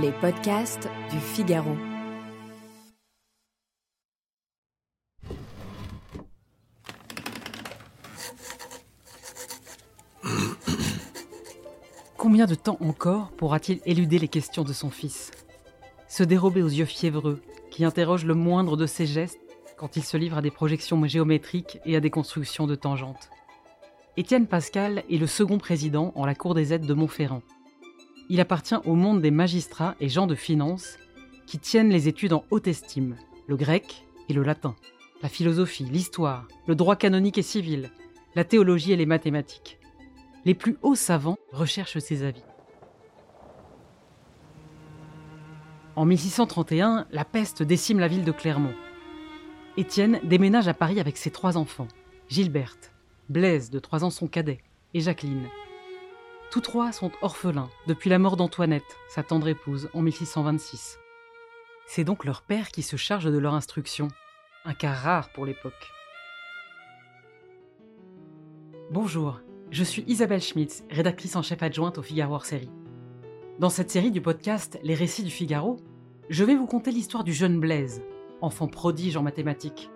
Les podcasts du Figaro. Combien de temps encore pourra-t-il éluder les questions de son fils? Se dérober aux yeux fiévreux, qui interrogent le moindre de ses gestes quand il se livre à des projections géométriques et à des constructions de tangentes Étienne Pascal est le second président en la Cour des aides de Montferrand. Il appartient au monde des magistrats et gens de finance qui tiennent les études en haute estime, le grec et le latin, la philosophie, l'histoire, le droit canonique et civil, la théologie et les mathématiques. Les plus hauts savants recherchent ses avis. En 1631, la peste décime la ville de Clermont. Étienne déménage à Paris avec ses trois enfants, Gilberte, Blaise, de trois ans son cadet, et Jacqueline, tous trois sont orphelins depuis la mort d'Antoinette, sa tendre épouse, en 1626. C'est donc leur père qui se charge de leur instruction, un cas rare pour l'époque. Bonjour, je suis Isabelle Schmitz, rédactrice en chef adjointe au Figaro hors série. Dans cette série du podcast Les récits du Figaro, je vais vous conter l'histoire du jeune Blaise, enfant prodige en mathématiques,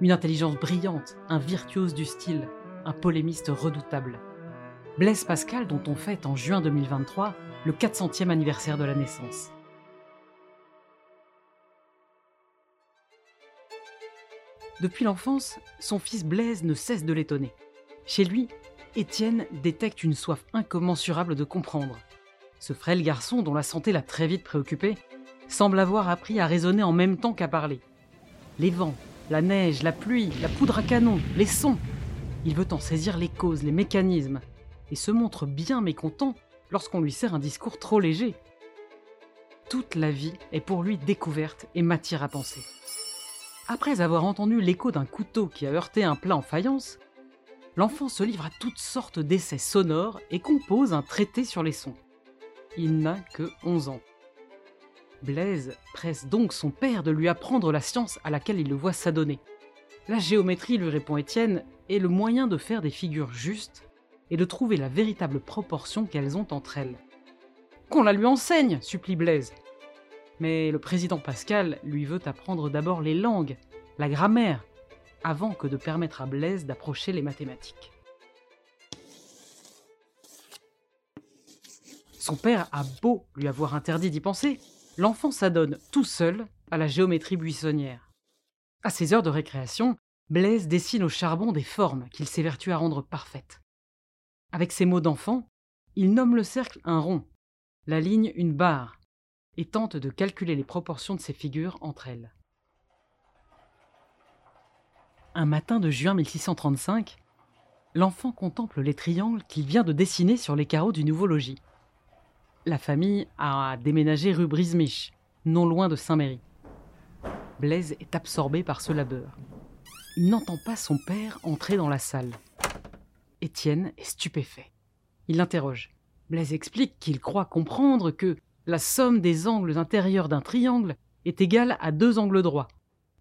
une intelligence brillante, un virtuose du style, un polémiste redoutable. Blaise Pascal dont on fête en juin 2023 le 400e anniversaire de la naissance. Depuis l'enfance, son fils Blaise ne cesse de l'étonner. Chez lui, Étienne détecte une soif incommensurable de comprendre. Ce frêle garçon, dont la santé l'a très vite préoccupé, semble avoir appris à raisonner en même temps qu'à parler. Les vents, la neige, la pluie, la poudre à canon, les sons. Il veut en saisir les causes, les mécanismes, et se montre bien mécontent lorsqu'on lui sert un discours trop léger. Toute la vie est pour lui découverte et matière à penser. Après avoir entendu l'écho d'un couteau qui a heurté un plat en faïence, l'enfant se livre à toutes sortes d'essais sonores et compose un traité sur les sons. Il n'a que 11 ans. Blaise presse donc son père de lui apprendre la science à laquelle il le voit s'adonner. La géométrie, lui répond Étienne, est le moyen de faire des figures justes et de trouver la véritable proportion qu'elles ont entre elles. Qu'on la lui enseigne, supplie Blaise. Mais le président Pascal lui veut apprendre d'abord les langues, la grammaire, avant que de permettre à Blaise d'approcher les mathématiques. Son père a beau lui avoir interdit d'y penser, l'enfant s'adonne tout seul à la géométrie buissonnière. À ses heures de récréation, Blaise dessine au charbon des formes qu'il s'évertue à rendre parfaites. Avec ses mots d'enfant, il nomme le cercle un rond, la ligne une barre, et tente de calculer les proportions de ces figures entre elles. Un matin de juin 1635, l'enfant contemple les triangles qu'il vient de dessiner sur les carreaux du nouveau logis. La famille a déménagé rue Brismich, non loin de Saint-Méry. Blaise est absorbé par ce labeur. Il n'entend pas son père entrer dans la salle. Étienne est stupéfait. Il l'interroge. Blaise explique qu'il croit comprendre que la somme des angles intérieurs d'un triangle est égale à deux angles droits.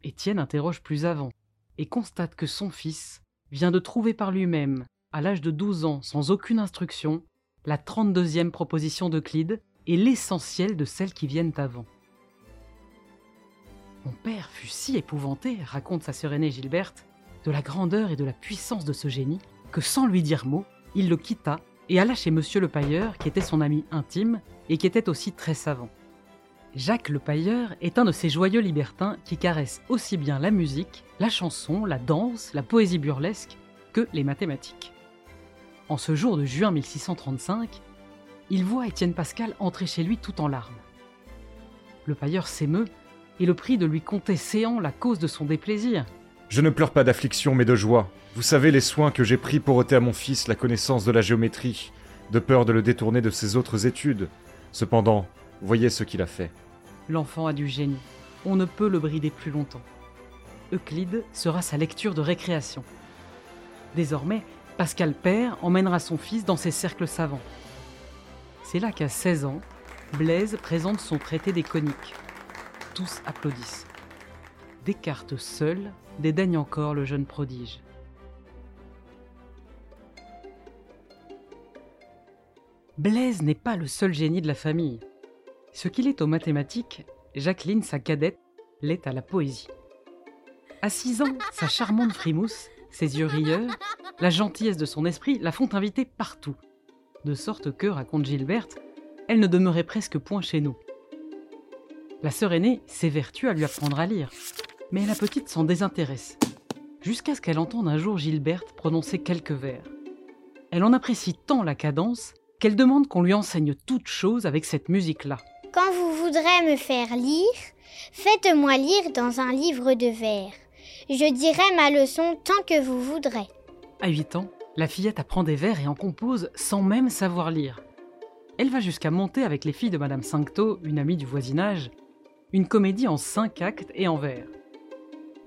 Étienne interroge plus avant et constate que son fils vient de trouver par lui-même, à l'âge de 12 ans, sans aucune instruction, la 32e proposition d'Euclide et l'essentiel de celles qui viennent avant. Mon père fut si épouvanté, raconte sa sœur aînée Gilberte, de la grandeur et de la puissance de ce génie, que sans lui dire mot, il le quitta et alla chez Monsieur le Pailleur, qui était son ami intime et qui était aussi très savant. Jacques le Pailleur est un de ces joyeux libertins qui caressent aussi bien la musique, la chanson, la danse, la poésie burlesque que les mathématiques. En ce jour de juin 1635, il voit Étienne Pascal entrer chez lui tout en larmes. Le Pailleur s'émeut et le prie de lui conter séant la cause de son déplaisir. Je ne pleure pas d'affliction mais de joie, vous savez les soins que j'ai pris pour ôter à mon fils la connaissance de la géométrie, de peur de le détourner de ses autres études. Cependant, voyez ce qu'il a fait. L'enfant a du génie. On ne peut le brider plus longtemps. Euclide sera sa lecture de récréation. Désormais, Pascal Père emmènera son fils dans ses cercles savants. C'est là qu'à 16 ans, Blaise présente son traité des coniques. Tous applaudissent. Descartes seul dédaigne encore le jeune prodige. Blaise n'est pas le seul génie de la famille. Ce qu'il est aux mathématiques, Jacqueline, sa cadette, l'est à la poésie. À 6 ans, sa charmante frimousse, ses yeux rieurs, la gentillesse de son esprit la font inviter partout. De sorte que, raconte Gilberte, elle ne demeurait presque point chez nous. La sœur aînée s'évertue à lui apprendre à lire, mais la petite s'en désintéresse, jusqu'à ce qu'elle entende un jour Gilberte prononcer quelques vers. Elle en apprécie tant la cadence qu'elle demande qu'on lui enseigne toute chose avec cette musique-là. Quand vous voudrez me faire lire, faites-moi lire dans un livre de vers. Je dirai ma leçon tant que vous voudrez. À 8 ans, la fillette apprend des vers et en compose sans même savoir lire. Elle va jusqu'à monter avec les filles de Madame Cincto, une amie du voisinage, une comédie en cinq actes et en vers.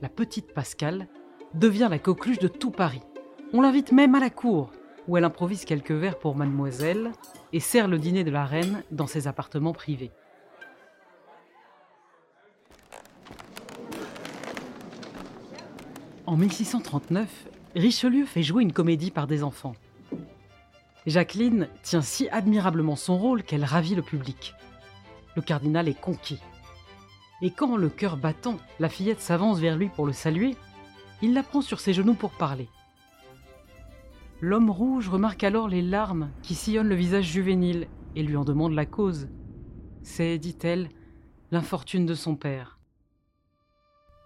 La petite Pascale devient la coqueluche de tout Paris. On l'invite même à la cour, où elle improvise quelques vers pour mademoiselle et sert le dîner de la reine dans ses appartements privés. En 1639, Richelieu fait jouer une comédie par des enfants. Jacqueline tient si admirablement son rôle qu'elle ravit le public. Le cardinal est conquis. Et quand, le cœur battant, la fillette s'avance vers lui pour le saluer, il la prend sur ses genoux pour parler. L'homme rouge remarque alors les larmes qui sillonnent le visage juvénile et lui en demande la cause. C'est, dit-elle, l'infortune de son père.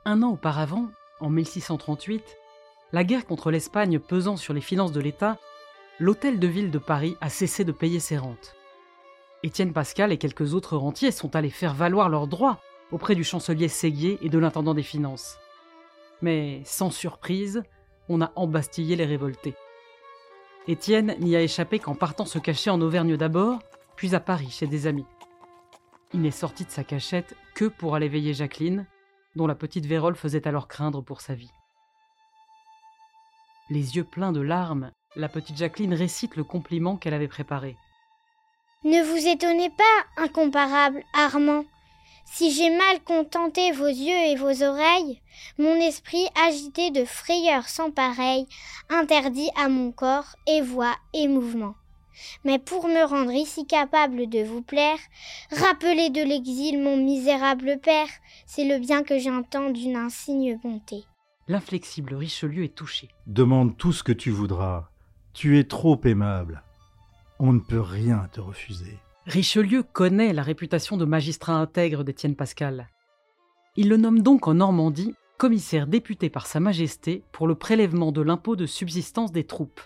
Un an auparavant, en 1638, la guerre contre l'Espagne pesant sur les finances de l'État, l'hôtel de ville de Paris a cessé de payer ses rentes. Étienne Pascal et quelques autres rentiers sont allés faire valoir leurs droits auprès du chancelier Séguier et de l'intendant des finances. Mais sans surprise, on a embastillé les révoltés. Étienne n'y a échappé qu'en partant se cacher en Auvergne d'abord, puis à Paris chez des amis. Il n'est sorti de sa cachette que pour aller veiller Jacqueline, dont la petite Vérole faisait alors craindre pour sa vie. Les yeux pleins de larmes, la petite Jacqueline récite le compliment qu'elle avait préparé. Ne vous étonnez pas, incomparable Armand. Si j'ai mal contenté vos yeux et vos oreilles, mon esprit agité de frayeur sans pareil interdit à mon corps et voix et mouvement. Mais pour me rendre ici capable de vous plaire, rappelez de l'exil mon misérable père, c'est le bien que j'entends d'une insigne bonté. L'inflexible Richelieu est touché. Demande tout ce que tu voudras. Tu es trop aimable. On ne peut rien te refuser. Richelieu connaît la réputation de magistrat intègre d'Étienne Pascal. Il le nomme donc en Normandie commissaire député par Sa Majesté pour le prélèvement de l'impôt de subsistance des troupes.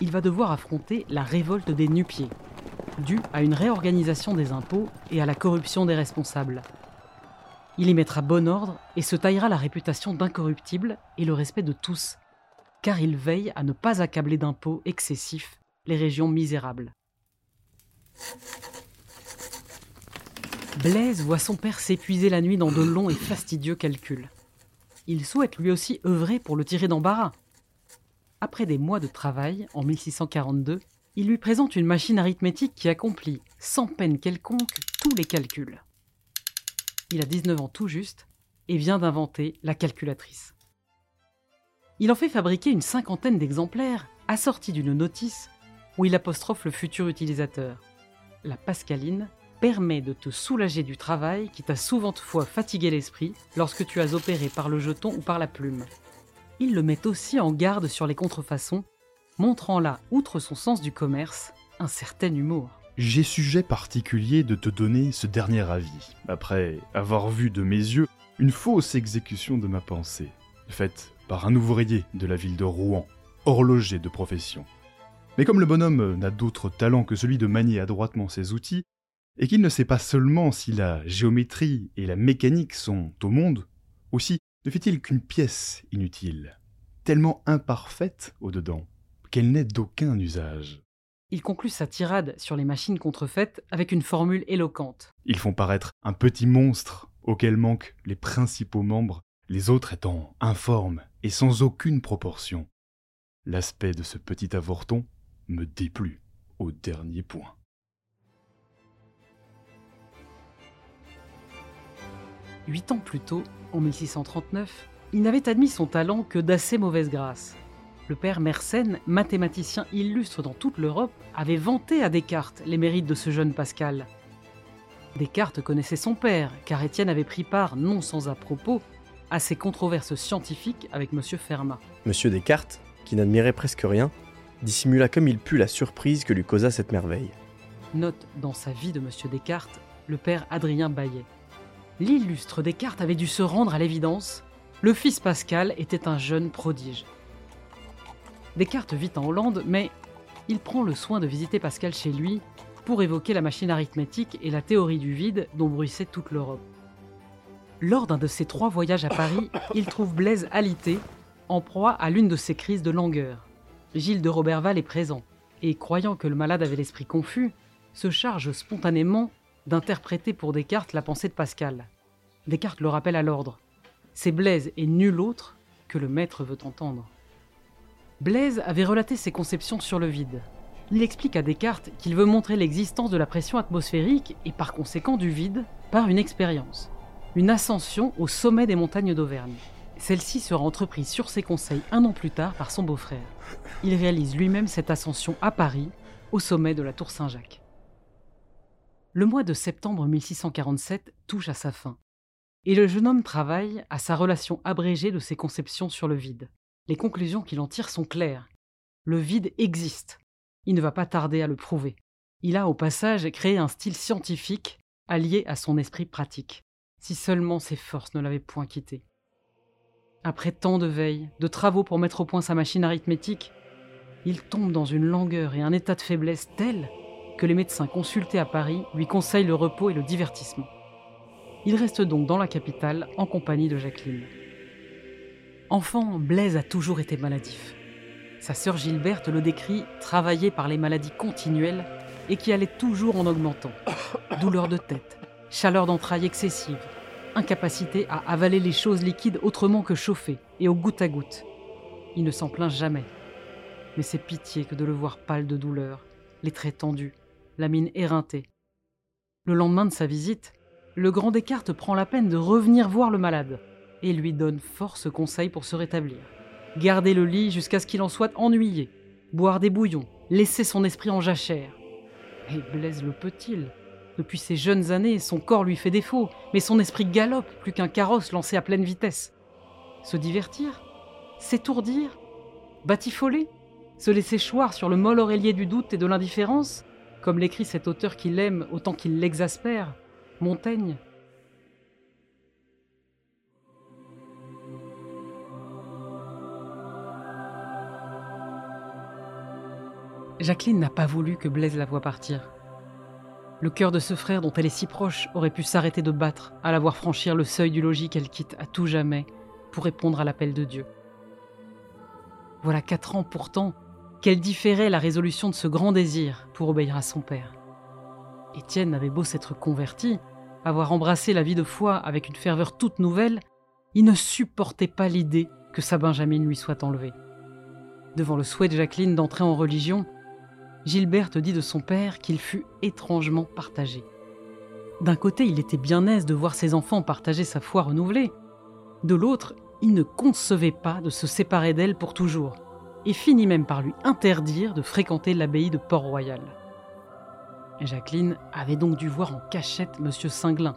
Il va devoir affronter la révolte des nu-pieds, due à une réorganisation des impôts et à la corruption des responsables. Il y mettra bon ordre et se taillera la réputation d'incorruptible et le respect de tous, car il veille à ne pas accabler d'impôts excessifs les régions misérables. Blaise voit son père s'épuiser la nuit dans de longs et fastidieux calculs. Il souhaite lui aussi œuvrer pour le tirer d'embarras. Après des mois de travail, en 1642, il lui présente une machine arithmétique qui accomplit, sans peine quelconque, tous les calculs. Il a 19 ans tout juste et vient d'inventer la calculatrice. Il en fait fabriquer une cinquantaine d'exemplaires, assortis d'une notice où il apostrophe le futur utilisateur. La Pascaline permet de te soulager du travail qui t'a souvent fois fatigué l'esprit lorsque tu as opéré par le jeton ou par la plume. Il le met aussi en garde sur les contrefaçons, montrant là, outre son sens du commerce, un certain humour. J'ai sujet particulier de te donner ce dernier avis, après avoir vu de mes yeux une fausse exécution de ma pensée, faite par un ouvrier de la ville de Rouen, horloger de profession. Mais comme le bonhomme n'a d'autre talent que celui de manier adroitement ses outils, et qu'il ne sait pas seulement si la géométrie et la mécanique sont au monde, aussi ne fait-il qu'une pièce inutile, tellement imparfaite au-dedans, qu'elle n'est d'aucun usage. Il conclut sa tirade sur les machines contrefaites avec une formule éloquente. Ils font paraître un petit monstre auquel manquent les principaux membres, les autres étant informes et sans aucune proportion. L'aspect de ce petit avorton me déplut au dernier point. Huit ans plus tôt, en 1639, il n'avait admis son talent que d'assez mauvaise grâce. Le père Mersenne, mathématicien illustre dans toute l'Europe, avait vanté à Descartes les mérites de ce jeune Pascal. Descartes connaissait son père, car Étienne avait pris part, non sans à propos, à ses controverses scientifiques avec M. Fermat. Monsieur Descartes, qui n'admirait presque rien, dissimula comme il put la surprise que lui causa cette merveille. Note dans sa vie de M. Descartes le père Adrien Baillet. L'illustre Descartes avait dû se rendre à l'évidence le fils Pascal était un jeune prodige. Descartes vit en Hollande, mais il prend le soin de visiter Pascal chez lui pour évoquer la machine arithmétique et la théorie du vide dont bruissait toute l'Europe. Lors d'un de ses trois voyages à Paris, il trouve Blaise alité, en proie à l'une de ses crises de langueur. Gilles de Roberval est présent, et croyant que le malade avait l'esprit confus, se charge spontanément d'interpréter pour Descartes la pensée de Pascal. Descartes le rappelle à l'ordre. C'est Blaise et nul autre que le maître veut entendre. Blaise avait relaté ses conceptions sur le vide. Il explique à Descartes qu'il veut montrer l'existence de la pression atmosphérique et par conséquent du vide par une expérience, une ascension au sommet des montagnes d'Auvergne. Celle-ci sera entreprise sur ses conseils un an plus tard par son beau-frère. Il réalise lui-même cette ascension à Paris, au sommet de la Tour Saint-Jacques. Le mois de septembre 1647 touche à sa fin, et le jeune homme travaille à sa relation abrégée de ses conceptions sur le vide. Les conclusions qu'il en tire sont claires. Le vide existe. Il ne va pas tarder à le prouver. Il a au passage créé un style scientifique allié à son esprit pratique. Si seulement ses forces ne l'avaient point quitté. Après tant de veilles, de travaux pour mettre au point sa machine arithmétique, il tombe dans une langueur et un état de faiblesse tel que les médecins consultés à Paris lui conseillent le repos et le divertissement. Il reste donc dans la capitale en compagnie de Jacqueline. Enfant, Blaise a toujours été maladif. Sa sœur Gilberte le décrit travaillé par les maladies continuelles et qui allait toujours en augmentant. Douleur de tête, chaleur d'entrailles excessive, incapacité à avaler les choses liquides autrement que chauffées et au goutte à goutte. Il ne s'en plaint jamais. Mais c'est pitié que de le voir pâle de douleur, les traits tendus, la mine éreintée. Le lendemain de sa visite, le grand Descartes prend la peine de revenir voir le malade et lui donne force conseils pour se rétablir. Garder le lit jusqu'à ce qu'il en soit ennuyé, boire des bouillons, laisser son esprit en jachère. Et Blaise le peut-il Depuis ses jeunes années, son corps lui fait défaut, mais son esprit galope plus qu'un carrosse lancé à pleine vitesse. Se divertir S'étourdir Batifoler Se laisser choir sur le mol oreiller du doute et de l'indifférence Comme l'écrit cet auteur qu'il aime autant qu'il l'exaspère Montaigne Jacqueline n'a pas voulu que Blaise la voie partir. Le cœur de ce frère dont elle est si proche aurait pu s'arrêter de battre à la voir franchir le seuil du logis qu'elle quitte à tout jamais pour répondre à l'appel de Dieu. Voilà quatre ans pourtant qu'elle différait la résolution de ce grand désir pour obéir à son père. Étienne avait beau s'être converti, avoir embrassé la vie de foi avec une ferveur toute nouvelle, il ne supportait pas l'idée que sa Benjamin lui soit enlevée. Devant le souhait de Jacqueline d'entrer en religion, Gilberte dit de son père qu'il fut étrangement partagé. D'un côté, il était bien aise de voir ses enfants partager sa foi renouvelée. De l'autre, il ne concevait pas de se séparer d'elle pour toujours, et finit même par lui interdire de fréquenter l'abbaye de Port-Royal. Jacqueline avait donc dû voir en cachette M. Singlin,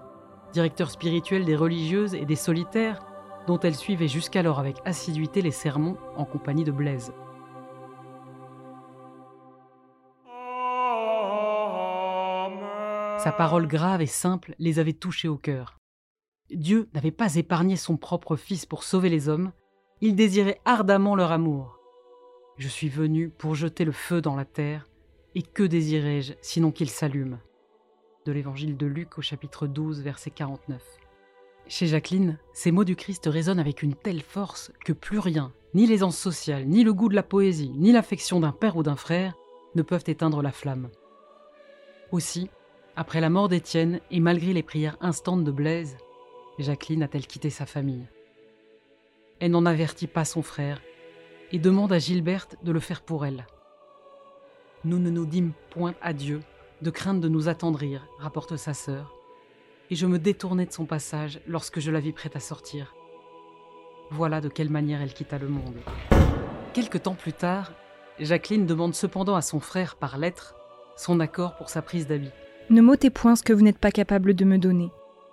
directeur spirituel des religieuses et des solitaires, dont elle suivait jusqu'alors avec assiduité les sermons en compagnie de Blaise. Sa parole grave et simple les avait touchés au cœur. Dieu n'avait pas épargné son propre Fils pour sauver les hommes, il désirait ardemment leur amour. Je suis venu pour jeter le feu dans la terre, et que désirais-je sinon qu'il s'allume? De l'évangile de Luc au chapitre 12, verset 49. Chez Jacqueline, ces mots du Christ résonnent avec une telle force que plus rien, ni l'aisance sociale, ni le goût de la poésie, ni l'affection d'un père ou d'un frère, ne peuvent éteindre la flamme. Aussi, après la mort d'Étienne et malgré les prières instantes de Blaise, Jacqueline a-t-elle quitté sa famille. Elle n'en avertit pas son frère et demande à Gilberte de le faire pour elle. Nous ne nous dîmes point à Dieu, de crainte de nous attendrir, rapporte sa sœur, et je me détournai de son passage lorsque je la vis prête à sortir. Voilà de quelle manière elle quitta le monde. Quelque temps plus tard, Jacqueline demande cependant à son frère par lettre son accord pour sa prise d'habit Ne m'ôtez point ce que vous n'êtes pas capable de me donner.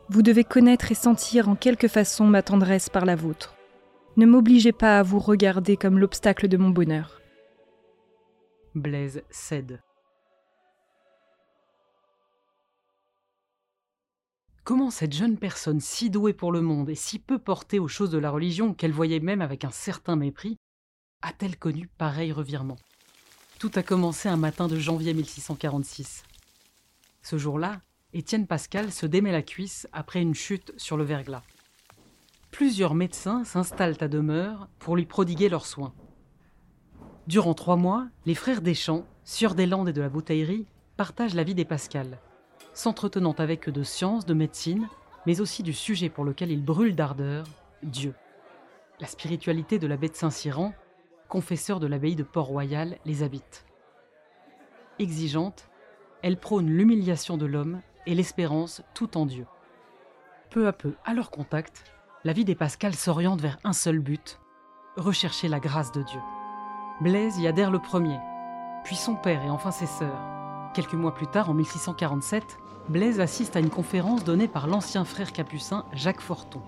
Vous devez connaître et sentir en quelque façon ma tendresse par la vôtre. Ne m'obligez pas à vous regarder comme l'obstacle de mon bonheur. Blaise cède. Comment cette jeune personne si douée pour le monde et si peu portée aux choses de la religion qu'elle voyait même avec un certain mépris, a-t-elle connu pareil revirement? Tout a commencé un matin de janvier 1646. Ce jour-là, Étienne Pascal se démet la cuisse après une chute sur le verglas. Plusieurs médecins s'installent à demeure pour lui prodiguer leurs soins. Durant trois mois, les frères Deschamps, sieurs des Landes et de la Bouteillerie, partagent la vie des Pascal s'entretenant avec eux de sciences, de médecine, mais aussi du sujet pour lequel ils brûlent d'ardeur, Dieu. La spiritualité de l'abbé de Saint-Cyran, confesseur de l'abbaye de Port-Royal, les habite. Exigeante, elle prône l'humiliation de l'homme et l'espérance tout en Dieu. Peu à peu, à leur contact, la vie des Pascal s'oriente vers un seul but, rechercher la grâce de Dieu. Blaise y adhère le premier, puis son père et enfin ses sœurs. Quelques mois plus tard, en 1647, Blaise assiste à une conférence donnée par l'ancien frère capucin Jacques Forton,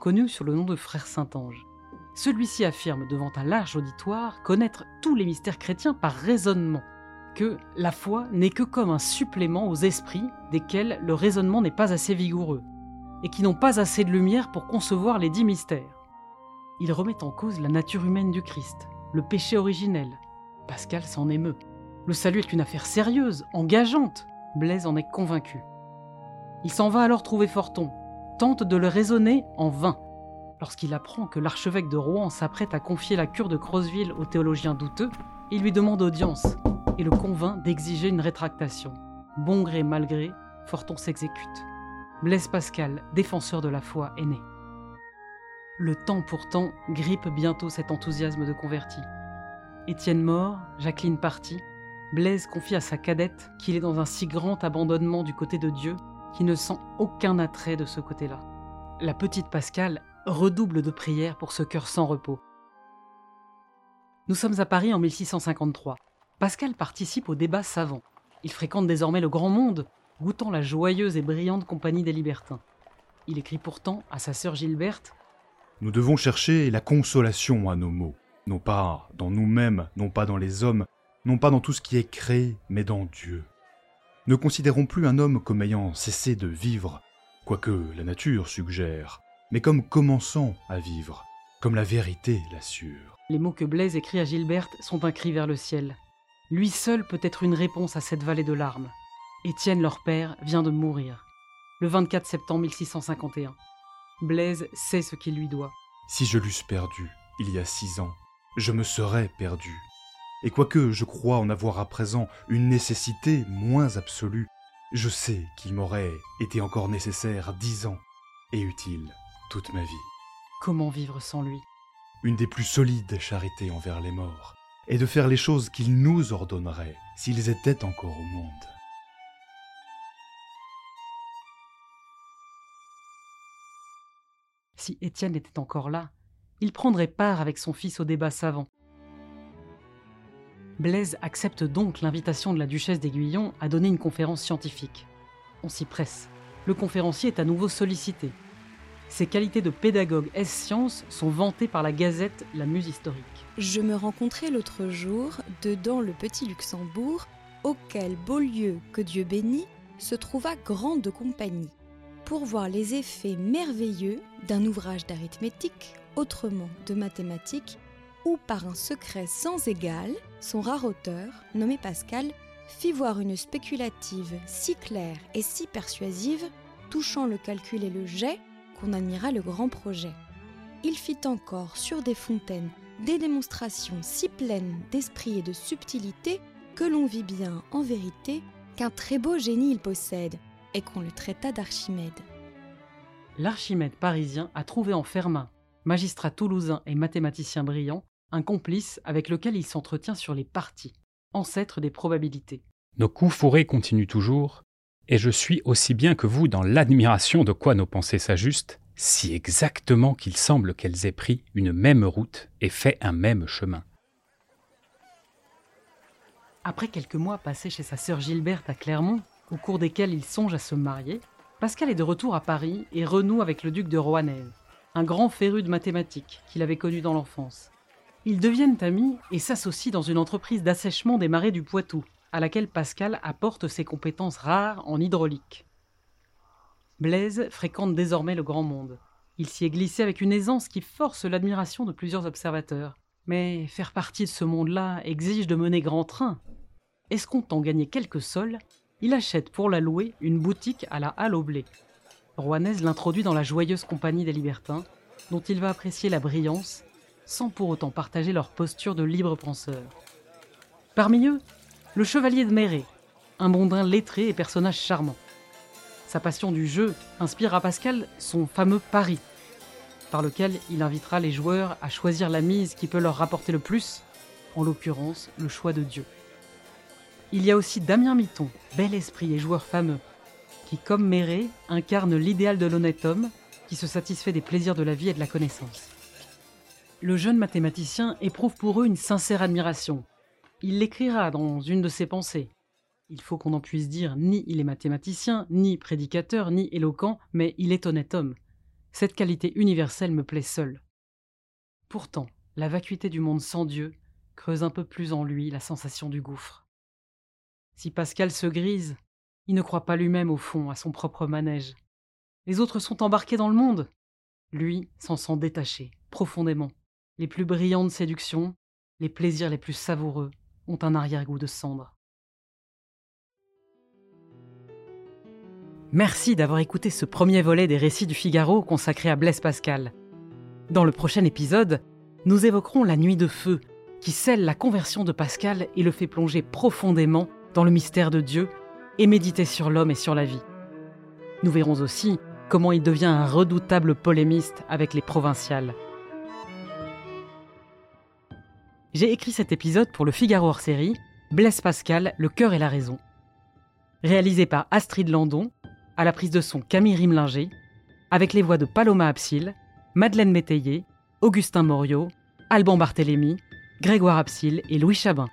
connu sous le nom de frère Saint-Ange. Celui-ci affirme devant un large auditoire connaître tous les mystères chrétiens par raisonnement, la foi n'est que comme un supplément aux esprits desquels le raisonnement n'est pas assez vigoureux, et qui n'ont pas assez de lumière pour concevoir les dix mystères. Il remet en cause la nature humaine du Christ, le péché originel. Pascal s'en émeut. Le salut est une affaire sérieuse, engageante, Blaise en est convaincu. Il s'en va alors trouver Forton, tente de le raisonner en vain. Lorsqu'il apprend que l'archevêque de Rouen s'apprête à confier la cure de Crosville au théologien douteux, il lui demande audience et le convainc d'exiger une rétractation. Bon gré mal gré, Forton s'exécute. Blaise Pascal, défenseur de la foi, est né. Le temps pourtant grippe bientôt cet enthousiasme de converti. Étienne mort, Jacqueline partie, Blaise confie à sa cadette qu'il est dans un si grand abandonnement du côté de Dieu qu'il ne sent aucun attrait de ce côté-là. La petite Pascal redouble de prières pour ce cœur sans repos. Nous sommes à Paris en 1653. Pascal participe au débat savant. Il fréquente désormais le grand monde, goûtant la joyeuse et brillante compagnie des libertins. Il écrit pourtant à sa sœur Gilberte Nous devons chercher la consolation à nos maux, non pas dans nous-mêmes, non pas dans les hommes, non pas dans tout ce qui est créé, mais dans Dieu. Ne considérons plus un homme comme ayant cessé de vivre, quoique la nature suggère, mais comme commençant à vivre, comme la vérité l'assure. Les mots que Blaise écrit à Gilberte sont un cri vers le ciel. Lui seul peut être une réponse à cette vallée de larmes. Étienne, leur père, vient de mourir, le 24 septembre 1651. Blaise sait ce qu'il lui doit. Si je l'eusse perdu, il y a six ans, je me serais perdu et quoique je crois en avoir à présent une nécessité moins absolue, je sais qu'il m'aurait été encore nécessaire dix ans et utile toute ma vie. Comment vivre sans lui? Une des plus solides charités envers les morts est de faire les choses qu'il nous ordonnerait s'ils étaient encore au monde. Si Étienne était encore là, il prendrait part avec son fils au débat savant Blaise accepte donc l'invitation de la duchesse d'Aiguillon à donner une conférence scientifique. On s'y presse. Le conférencier est à nouveau sollicité. Ses qualités de pédagogue S-Sciences sont vantées par la gazette La Muse historique. Je me rencontrais l'autre jour dedans le petit Luxembourg, auquel Beaulieu, que Dieu bénit, se trouva grande compagnie, pour voir les effets merveilleux d'un ouvrage d'arithmétique, autrement de mathématiques, où par un secret sans égal, son rare auteur, nommé Pascal, fit voir une spéculative si claire et si persuasive, touchant le calcul et le jet, qu'on admira le grand projet. Il fit encore sur des fontaines des démonstrations si pleines d'esprit et de subtilité que l'on vit bien, en vérité, qu'un très beau génie il possède, et qu'on le traita d'Archimède. L'Archimède parisien a trouvé en Fermat, magistrat toulousain et mathématicien brillant, un complice avec lequel il s'entretient sur les parties, ancêtres des probabilités. Nos coups fourrés continuent toujours, et je suis aussi bien que vous dans l'admiration de quoi nos pensées s'ajustent, si exactement qu'il semble qu'elles aient pris une même route et fait un même chemin. Après quelques mois passés chez sa sœur Gilberte à Clermont, au cours desquels il songe à se marier, Pascal est de retour à Paris et renoue avec le duc de Rohanès, un grand féru de mathématiques qu'il avait connu dans l'enfance. Ils deviennent amis et s'associent dans une entreprise d'assèchement des marais du Poitou, à laquelle Pascal apporte ses compétences rares en hydraulique. Blaise fréquente désormais le grand monde. Il s'y est glissé avec une aisance qui force l'admiration de plusieurs observateurs. Mais faire partie de ce monde-là exige de mener grand train. Escomptant gagner quelques sols, il achète pour la louer une boutique à la Halle au blé. Rouanaise l'introduit dans la joyeuse compagnie des libertins, dont il va apprécier la brillance, sans pour autant partager leur posture de libre penseur. Parmi eux, le chevalier de Méré, un bondin lettré et personnage charmant. Sa passion du jeu inspire à Pascal son fameux pari, par lequel il invitera les joueurs à choisir la mise qui peut leur rapporter le plus, en l'occurrence le choix de Dieu. Il y a aussi Damien Miton, bel esprit et joueur fameux, qui, comme Méré, incarne l'idéal de l'honnête homme qui se satisfait des plaisirs de la vie et de la connaissance. Le jeune mathématicien éprouve pour eux une sincère admiration. Il l'écrira dans une de ses pensées. Il faut qu'on en puisse dire ni il est mathématicien, ni prédicateur, ni éloquent, mais il est honnête homme. Cette qualité universelle me plaît seule. Pourtant, la vacuité du monde sans Dieu creuse un peu plus en lui la sensation du gouffre. Si Pascal se grise, il ne croit pas lui-même au fond à son propre manège. Les autres sont embarqués dans le monde. Lui s'en sent détaché, profondément. Les plus brillantes séductions, les plaisirs les plus savoureux ont un arrière-goût de cendre. Merci d'avoir écouté ce premier volet des récits du Figaro consacré à Blaise Pascal. Dans le prochain épisode, nous évoquerons la nuit de feu, qui scelle la conversion de Pascal et le fait plonger profondément dans le mystère de Dieu et méditer sur l'homme et sur la vie. Nous verrons aussi comment il devient un redoutable polémiste avec les provinciales. J'ai écrit cet épisode pour le Figaro hors série, Blaise Pascal, Le cœur et la raison. Réalisé par Astrid Landon, à la prise de son Camille Rimlinger, avec les voix de Paloma Absil, Madeleine Métayer, Augustin Morio, Alban Barthélémy, Grégoire Absil et Louis Chabin.